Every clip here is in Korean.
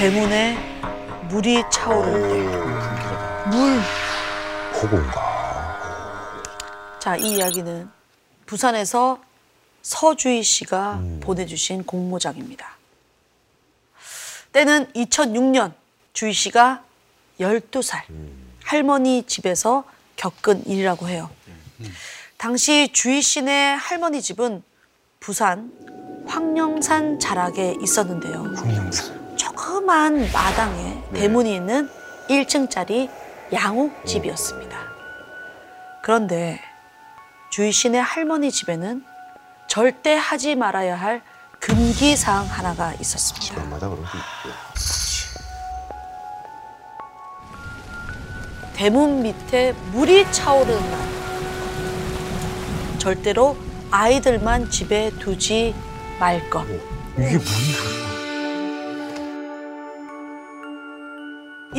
대문에 물이 차오르는데 물. 폭우인가. 자, 이 이야기는 부산에서 서주희 씨가 보내주신 공모장입니다. 때는 2006년 주희 씨가 12살 할머니 집에서 겪은 일이라고 해요. 당시 주희 씨네 할머니 집은 부산 황령산 자락에 있었는데요. 황령산. 조그만 마당에 대문이 있는 1층짜리 양옥 집이었습니다. 그런데 주희 씨네 할머니 집에는 절대 하지 말아야 할 금기 사항 하나가 있었습니다. 집안마다 그런 게 있고. 대문 밑에 물이 차오르는 날 절대로 아이들만 집에 두지 말 것. 이게 뭐야?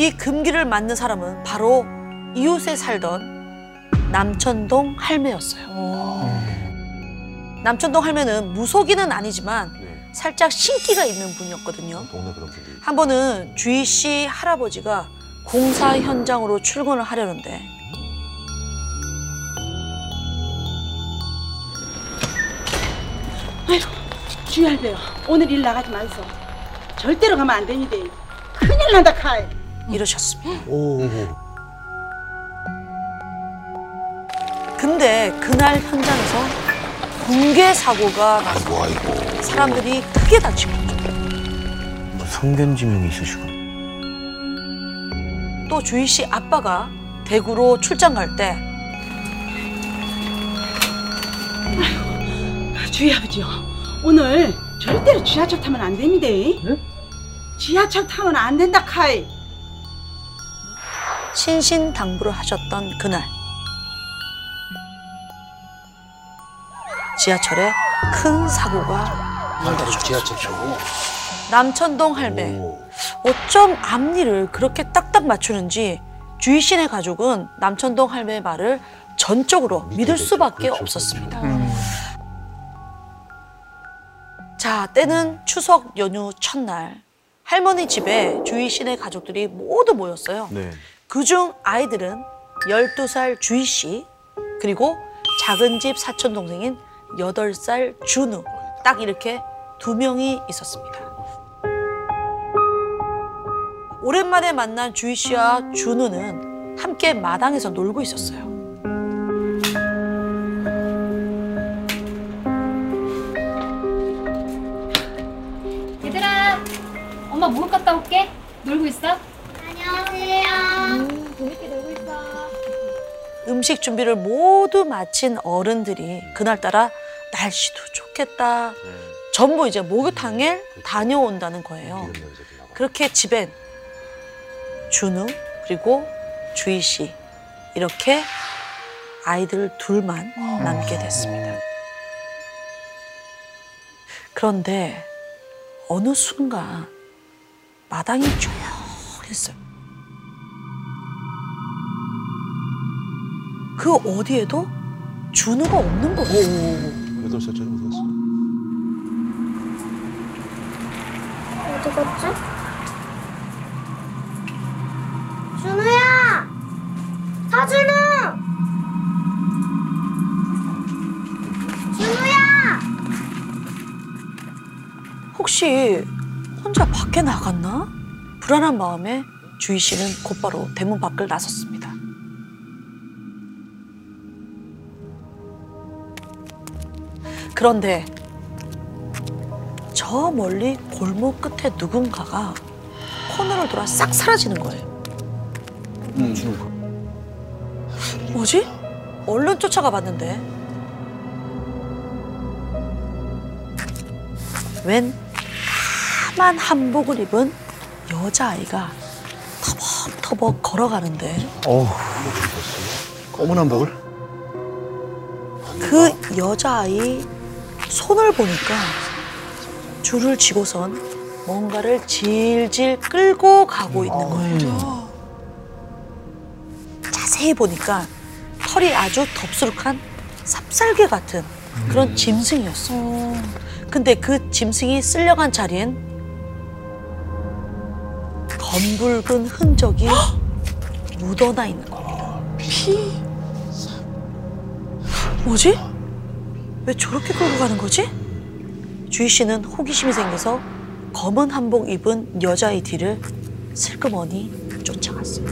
이 금기를 맞는 사람은 바로 이웃에 살던 남천동 할매였어요. 남천동 할매는 무속인은 아니지만 네. 살짝 신기가 있는 분이었거든요. 동네 그런 분들이. 한 번은 주희 씨 할아버지가 공사 현장으로 출근을 하려는데 주의할배요. 오늘 일 나가지 마이소. 절대로 가면 안 됩니다. 큰일 난다 카이. 이러셨습니다. 오. 근데 그날 현장에서 붕괴 사고가 나서 아이고 아이고. 사람들이 크게 다치고 뭐 성견지명이 있으시고. 또 주희 씨 아빠가 대구로 출장 갈 때 주의 아버지요. 오늘 절대로 지하철 타면 안 됩니다. 지하철 타면 안 된다 카이. 신신당부를 하셨던 그날 지하철에 큰 사고가 지하철 타고 남천동 할매 오. 어쩜 앞니를 그렇게 딱딱 맞추는지 주희 씨네 가족은 남천동 할매의 말을 전적으로 믿을 수밖에 그렇죠, 없었습니다. 그렇죠. 자, 때는 추석 연휴 첫날 할머니 집에 주희 씨네 가족들이 모두 모였어요. 네. 그중 아이들은 12살 주희 씨, 그리고 작은 집 사촌 동생인 8살 준우. 딱 이렇게 두 명이 있었습니다. 오랜만에 만난 주희 씨와 준우는 함께 마당에서 놀고 있었어요. 얘들아, 엄마 목욕 갔다 올게. 놀고 있어? 음식 준비를 모두 마친 어른들이 그날따라 날씨도 좋겠다. 전부 이제 목욕탕에 다녀온다는 거예요. 이런 여자들 나와. 그렇게 집엔 준우 그리고 주희 씨 이렇게 아이들 둘만 남게 됐습니다. 그런데 어느 순간 마당이 조용했어요. 그 어디에도 준우가 없는 거예요. 여덟 살짜리 어디 갔어? 어디 갔지? 준우야! 하준우! 준우야! 혹시 혼자 밖에 나갔나? 불안한 마음에 주희 씨는 곧바로 대문 밖을 나섰습니다. 그런데 저 멀리 골목 끝에 누군가가 코너를 돌아 싹 사라지는 거예요. 뭐지? 얼른 쫓아가 봤는데 웬 까만 한복을 입은 여자아이가 터벅터벅 걸어가는데 어우. 검은 한복을? 그 여자아이 손을 보니까 줄을 쥐고선 뭔가를 질질 끌고 가고 있는 거예요. 자세히 보니까 털이 아주 덥수룩한 삽살개 같은 그런 짐승이었어요. 근데 그 짐승이 쓸려간 자리엔 검붉은 흔적이 묻어나 있는 겁니다. 피? 뭐지? 왜 저렇게 끌고 가는 거지? 주희 씨는 호기심이 생겨서 검은 한복 입은 여자의 뒤를 슬그머니 쫓아갔어요.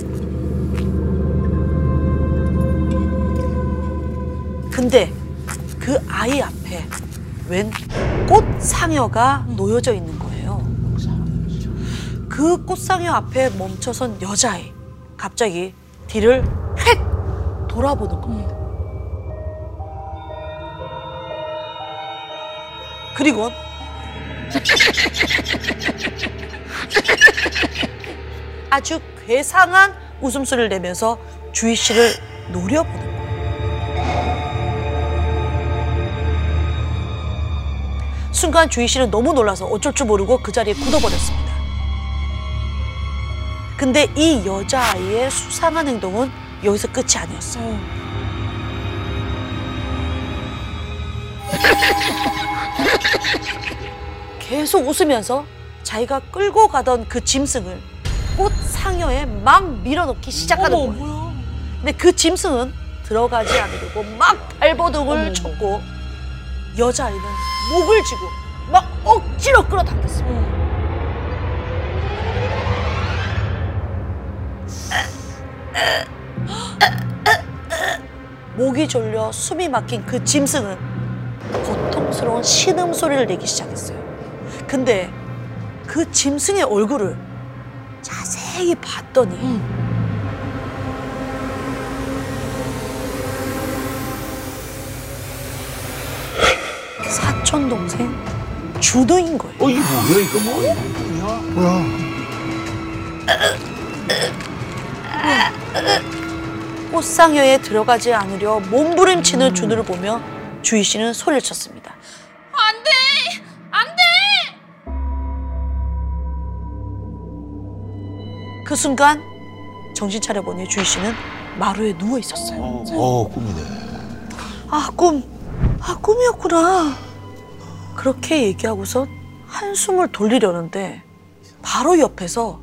근데 그 아이 앞에 웬 꽃상여가 놓여져 있는 거예요. 그 꽃상여 앞에 멈춰선 여자애 갑자기 뒤를 획 돌아보는 겁니다. 그리고 아주 괴상한 웃음소리를 내면서 주희 씨를 노려보는 거예요. 순간 주희 씨는 너무 놀라서 어쩔 줄 모르고 그 자리에 굳어버렸습니다. 근데 이 여자아이의 수상한 행동은 여기서 끝이 아니었어요. 계속 웃으면서 자기가 끌고 가던 그 짐승을 꽃 상여에 막 밀어넣기 시작하는 거예요. 근데 그 짐승은 들어가지 않으려고 막 발버둥을 쳤고 여자아이는 목을 쥐고 막 억지로 끌어당겼습니다. 목이 졸려 숨이 막힌 그 짐승은 고통스러운 신음 소리를 내기 시작했어요. 근데 그 짐승의 얼굴을 자세히 봤더니 사촌 동생 준우인 거예요. 어 이게 뭐야 이거 뭐야? 뭐야? 꽃상여에 들어가지 않으려 몸부림치는 준우를 보며 주희 씨는 소리를 쳤습니다. 그 순간 정신 차려보니 주희 씨는 마루에 누워 있었어요. 어 꿈이네. 아, 꿈. 아, 꿈이었구나. 그렇게 얘기하고서 한숨을 돌리려는데 바로 옆에서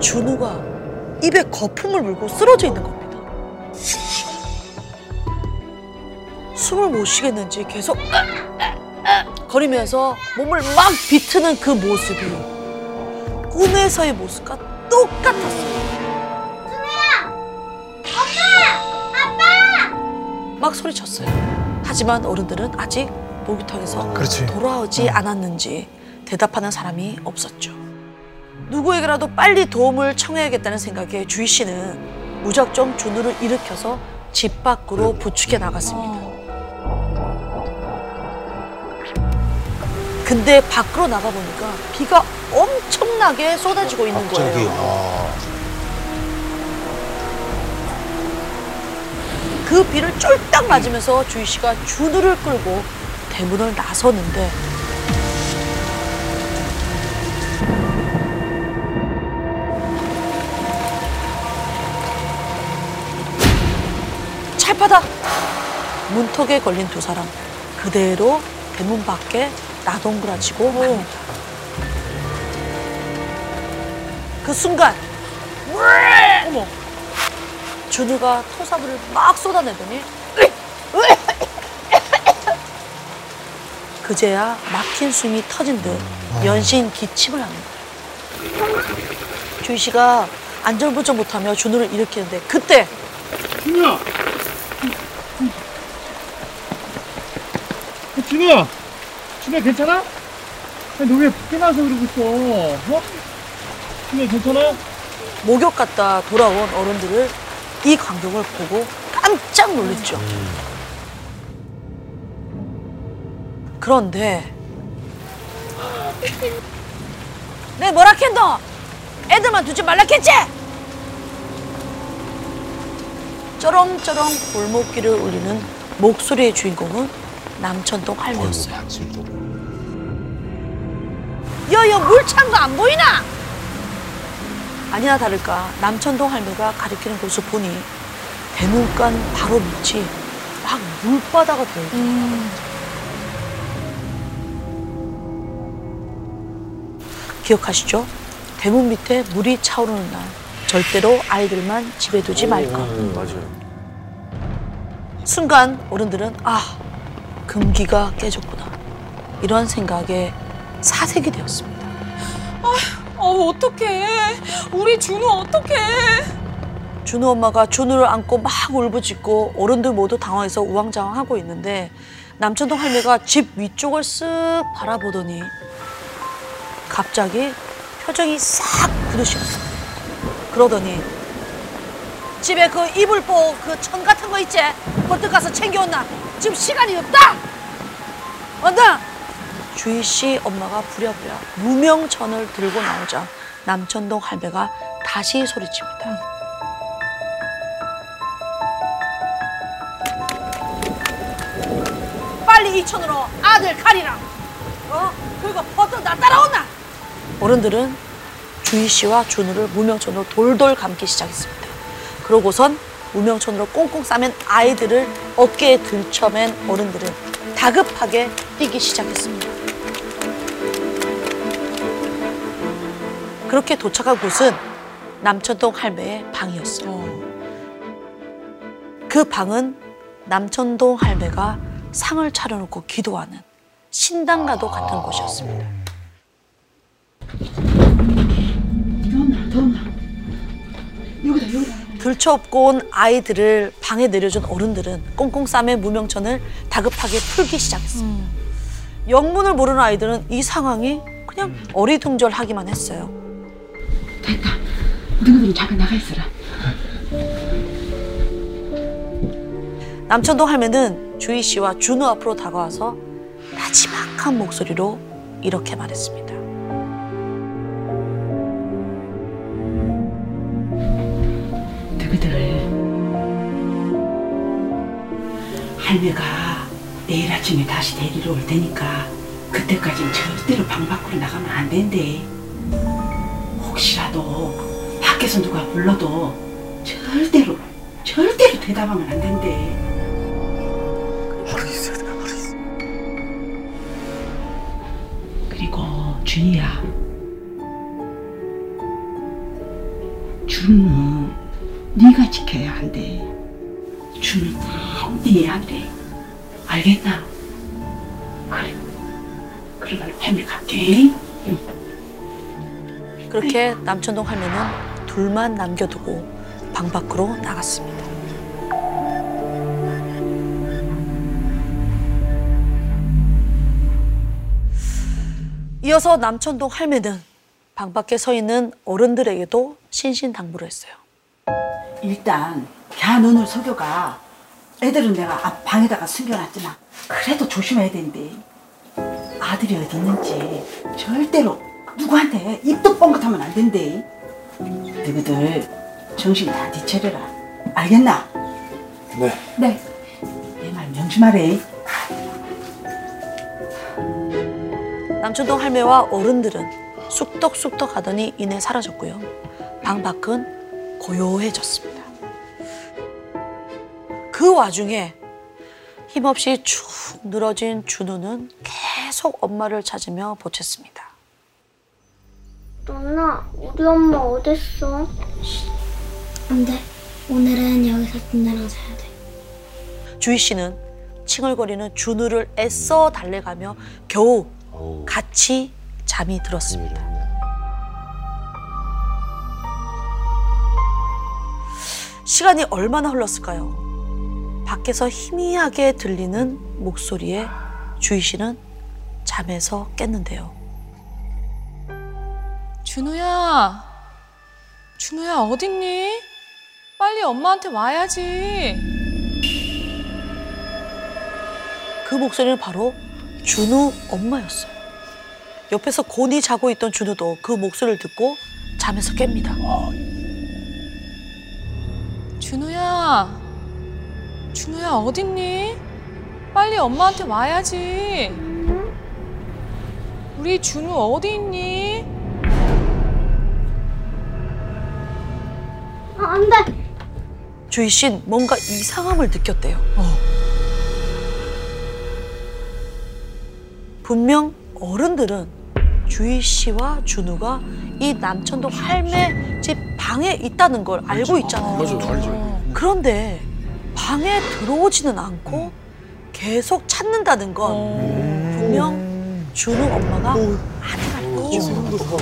준우가 입에 거품을 물고 쓰러져 있는 겁니다. 숨을 못 쉬겠는지 계속 거리면서 몸을 막 비트는 그 모습이 꿈에서의 모습과 똑같았어요. 막 소리쳤어요. 하지만 어른들은 아직 목욕탕에서 그렇지. 돌아오지 않았는지 대답하는 사람이 없었죠. 누구에게라도 빨리 도움을 청해야겠다는 생각에 주희 씨는 무작정 준우를 일으켜서 집 밖으로 부축해 나갔습니다. 근데 밖으로 나가 보니까 비가 엄청나게 쏟아지고 있는 갑자기 거예요. 아 그 비를 쫄딱 맞으면서 주희 씨가 준우를 끌고 대문을 나서는데 찰파다! 문턱에 걸린 두 사람 그대로 대문 밖에 나동그라지고 맙니다. 그 순간 어머 준우가 토사물을 막 쏟아내더니 그제야 막힌 숨이 터진 듯 연신 기침을 거예요. 주희 씨가 안절부절 못하며 준우를 일으키는데 그때 준우야! 준우야! 준우야 괜찮아? 너왜 밖에 나서 그러고 있어? 어? 준우야 괜찮아? 목욕 갔다 돌아온 어른들을 이 광경을 보고 깜짝 놀랐죠. 그런데 내 뭐라 캔너? 애들만 두지 말라 했지? 쩌렁쩌렁 골목길을 울리는 목소리의 주인공은 남천동 할매였어요. 여여 물 찬 거 안 보이나? 아니나 다를까 남천동 할매가 가리키는 곳을 보니 대문간 바로 밑이 막 물바다가 돼요. 기억하시죠? 대문 밑에 물이 차오르는 날 절대로 아이들만 집에 두지 말 것. 맞아요. 순간 어른들은 아 금기가 깨졌구나 이런 생각에 사색이 되었습니다. 어 어떡해. 우리 준우 어떡해. 준우 엄마가 준우를 안고 막 울부짖고 어른들 모두 당황해서 우왕좌왕하고 있는데 남천동 할매가 집 위쪽을 쓱 바라보더니 갑자기 표정이 싹 굳으셨어요. 그러더니 집에 그 이불보 그천 같은 거 있지? 버뜩 가서 챙겨온나? 지금 시간이 없다! 언능! 주희 씨 엄마가 부랴부랴 무명천을 들고 나오자 남천동 할매가 다시 소리칩니다. 빨리 이천으로 아들 가리라. 어? 그리고 버튼 나 따라온나? 어른들은 주희 씨와 준우를 무명천으로 돌돌 감기 시작했습니다. 그러고선 무명천으로 꽁꽁 싸맨 아이들을 어깨에 들쳐맨 어른들은 다급하게 뛰기 시작했습니다. 그렇게 도착한 곳은 남천동 할매의 방이었어요. 그 방은 남천동 할매가 상을 차려놓고 기도하는 신당과도 같은 곳이었습니다. 더운나 더운나 여기다 여기다 들쳐업고 온 아이들을 방에 내려준 어른들은 꽁꽁 싸맨 무명천을 다급하게 풀기 시작했습니다. 영문을 모르는 아이들은 이 상황이 그냥 어리둥절하기만 했어요. 됐다 너희들은 잠깐 나가 있어라. 남천동 할매는 주희 씨와 준우 앞으로 다가와서 나지막한 목소리로 이렇게 말했습니다. 너희들? 할매가 내일 아침에 다시 데리러 올 테니까 그때까지는 절대로 방 밖으로 나가면 안 된대 혹시라도 밖에서 누가 불러도 절대로 절대로 대답하면 안 된대. 그리고 준이야. 준우 네가 지켜야 한대. 준우 꼭 이해한대. 알겠나? 그래. 그러면 할매 갈게 그렇게 남천동 할매는 둘만 남겨두고 방 밖으로 나갔습니다. 이어서 남천동 할매는 방 밖에 서 있는 어른들에게도 신신당부를 했어요. 일단 걔 눈을 속여가 애들은 내가 앞 방에다가 숨겨놨지만 그래도 조심해야 된대 아들이 어디 있는지 절대로 누구한테 입도 뻥긋하면 안 된대 너희들 정신 다 뒤차려라 알겠나? 네. 네 내 말 명심하래 남천동 할매와 어른들은 쑥덕쑥덕 하더니 이내 사라졌고요. 방 밖은 고요해졌습니다. 그 와중에 힘없이 축 늘어진 준우는 계속 엄마를 찾으며 보챘습니다. 누나, 우리 엄마 어딨어? 안 돼. 오늘은 여기서 누나랑 자야 돼. 주희 씨는 칭얼거리는 준우를 애써 달래가며 겨우 어우, 같이 잠이 들었습니다. 시간이 얼마나 흘렀을까요? 밖에서 희미하게 들리는 목소리에 주희 씨는 잠에서 깼는데요. 준우야. 준우야 어딨니? 빨리 엄마한테 와야지. 그 목소리는 바로 준우 엄마였어요. 옆에서 곤히 자고 있던 준우도 그 목소리를 듣고 잠에서 깹니다. 준우야. 준우야 어딨니? 빨리 엄마한테 와야지. 우리 준우 어디 있니? 아, 안 돼. 조이 씨 뭔가 이상함을 느꼈대요. 어. 분명 어른들은 주희 씨와 준우가 이 남천동 할매 집 방에 있다는 걸 알고 그렇죠. 있잖아요. 아, 맞아, 알죠. 그런데 방에 들어오지는 않고 음. 계속 찾는다는 건 어. 분명 준우 엄마가 아는 알 거죠.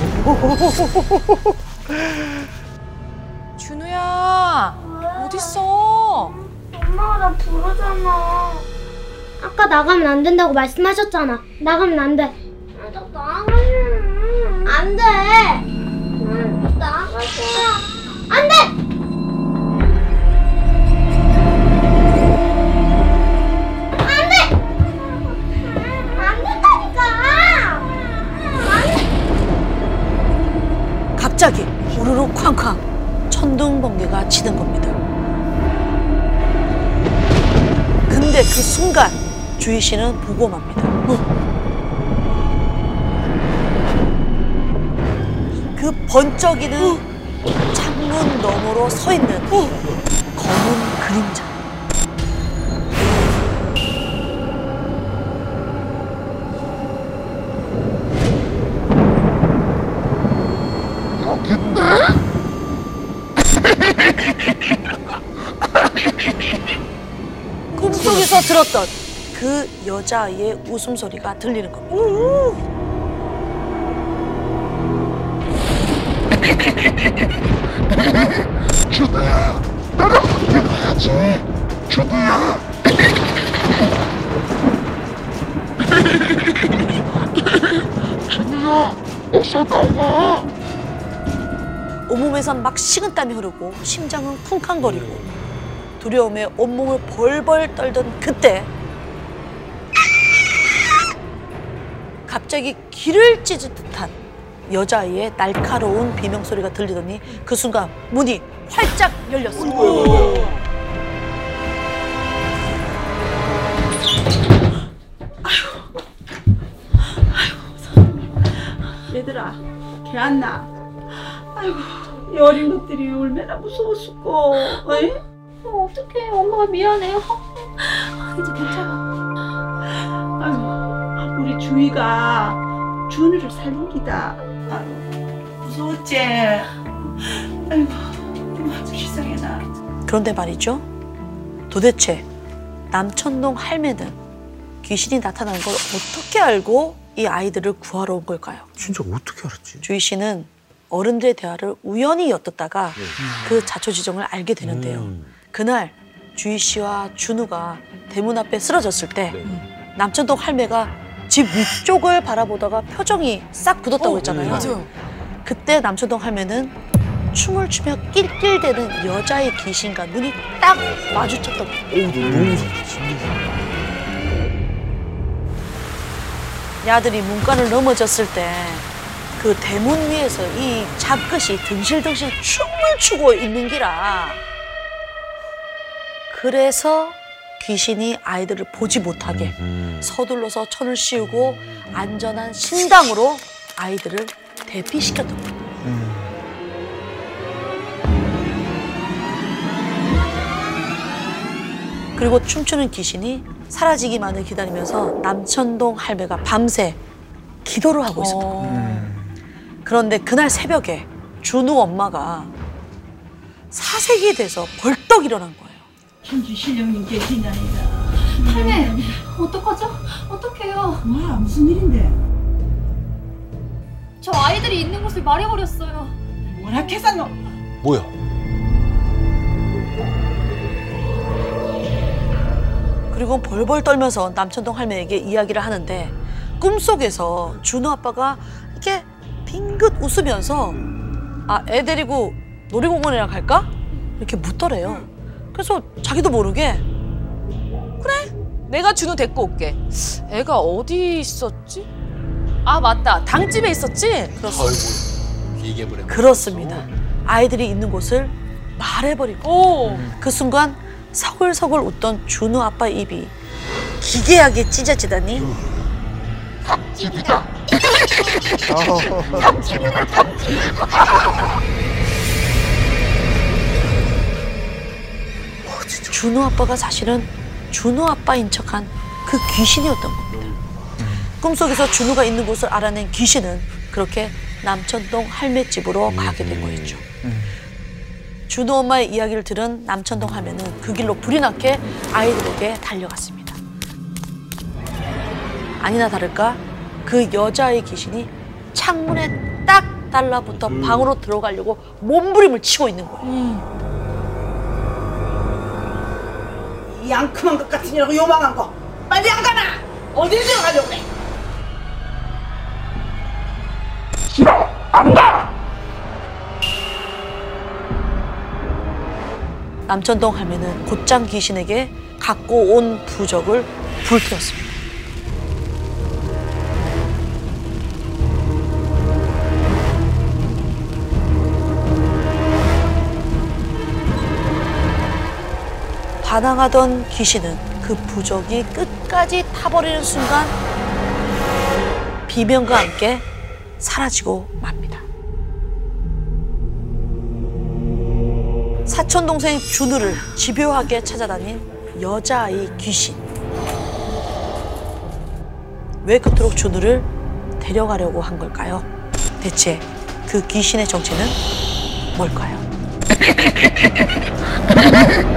어딨어? 엄마가 나 부르잖아. 아까 나가면 안 된다고 말씀하셨잖아. 나가면 안 돼. 아, 나 나가면 안 돼. 응, 나가세요. 안 돼. 안 돼. 안 된다니까. 안 돼. 갑자기 우르르 쾅쾅 천둥 번개가 치는 겁니다. 근데 그 순간 주희 씨는 보고 맙니다. 그 번쩍이는 창문 너머로 서 있는 검은 그림자. 들었던 그 여자아이의 웃음소리가 들리는 겁니다. 온몸에선 막 식은땀이 흐르고 심장은 쿵쾅거리고 두려움에 온몸을 벌벌 떨던 그때 갑자기 귀를 찢을 듯한 여자아이의 날카로운 비명소리가 들리더니 그 순간 문이 활짝 열렸습니다. 얘들아, 개 안 나. 아이고, 이 어린 것들이 얼마나 무서웠을까. 어이? 어, 어떡해. 엄마가 미안해요. 이제 괜찮아. 아이고, 우리 주희가 준우를 살린 기다. 아이고, 무서웠지? 아이고, 아주 희생해나. 그런데 말이죠. 도대체 남천동 할매는 귀신이 나타난 걸 어떻게 알고 이 아이들을 구하러 온 걸까요? 진짜 어떻게 알았지? 주희 씨는 어른들의 대화를 우연히 엿듣다가 그 자초지종을 알게 되는데요. 음. 그날 주희 씨와 준우가 대문 앞에 쓰러졌을 때 네. 남천동 할매가 집 위쪽을 바라보다가 표정이 싹 굳었다고 했잖아요. 맞아요. 그때 남천동 할매는 춤을 추며 낄낄대는 여자의 귀신과 눈이 딱 마주쳤던 거예요. 오, 너무 무섭다. 야들이 문간을 넘어졌을 때 그 대문 위에서 이 잡것이 등실등실 춤을 추고 있는 기라. 그래서 귀신이 아이들을 보지 못하게 음. 서둘러서 천을 씌우고 안전한 신당으로 아이들을 대피시켰던 거예요. 그리고 춤추는 귀신이 사라지기만을 기다리면서 남천동 할매가 밤새 기도를 하고 있었던 거예요. 그런데 그날 새벽에 준우 엄마가 사색이 돼서 벌떡 일어난 거예 요. 천주 신령님 계시나이다. 할매, 어떡하죠? 어떡해요? 뭐야, 무슨 일인데? 저 아이들이 있는 곳을 말해버렸어요. 뭐라 너. 뭐야? 그리고 벌벌 떨면서 남천동 할매에게 이야기를 하는데 꿈속에서 준우 아빠가 이렇게 빙긋 웃으면서 아, 애 데리고 놀이공원이나 갈까? 이렇게 묻더래요. 그래서 자기도 모르게 내가 준우 데리고 올게. 애가 어디 있었지? 아 맞다. 당집에 있었지? 얘기해버려. 그렇습니다. 아이들이 있는 곳을 말해버리고 오. 그 순간 서글서글 웃던 준우 아빠 입이 기괴하게 찢어지다니 준우 아빠가 사실은 준우 아빠인 척한 그 귀신이었던 겁니다. 꿈속에서 준우가 있는 곳을 알아낸 귀신은 그렇게 남천동 할매 집으로 가게 된 거였죠. 준우 엄마의 이야기를 들은 남천동 할매는 그 길로 불이 나게 아이들에게 달려갔습니다. 아니나 다를까 그 여자의 귀신이 창문에 딱 달라붙어 방으로 들어가려고 몸부림을 치고 있는 거예요. 이 앙큼한 것 같으냐고 요망한 거. 빨리 안 가나? 어딜 들어가려고 그래? 남천동 할매는 곧장 귀신에게 갖고 온 부적을 불태웠습니다. 반항하던 귀신은 그 부적이 끝까지 타버리는 순간 비명과 함께 사라지고 맙니다. 사촌 동생 준우를 집요하게 찾아다닌 여자아이 귀신. 왜 그토록 준우를 데려가려고 한 걸까요? 대체 그 귀신의 정체는 뭘까요?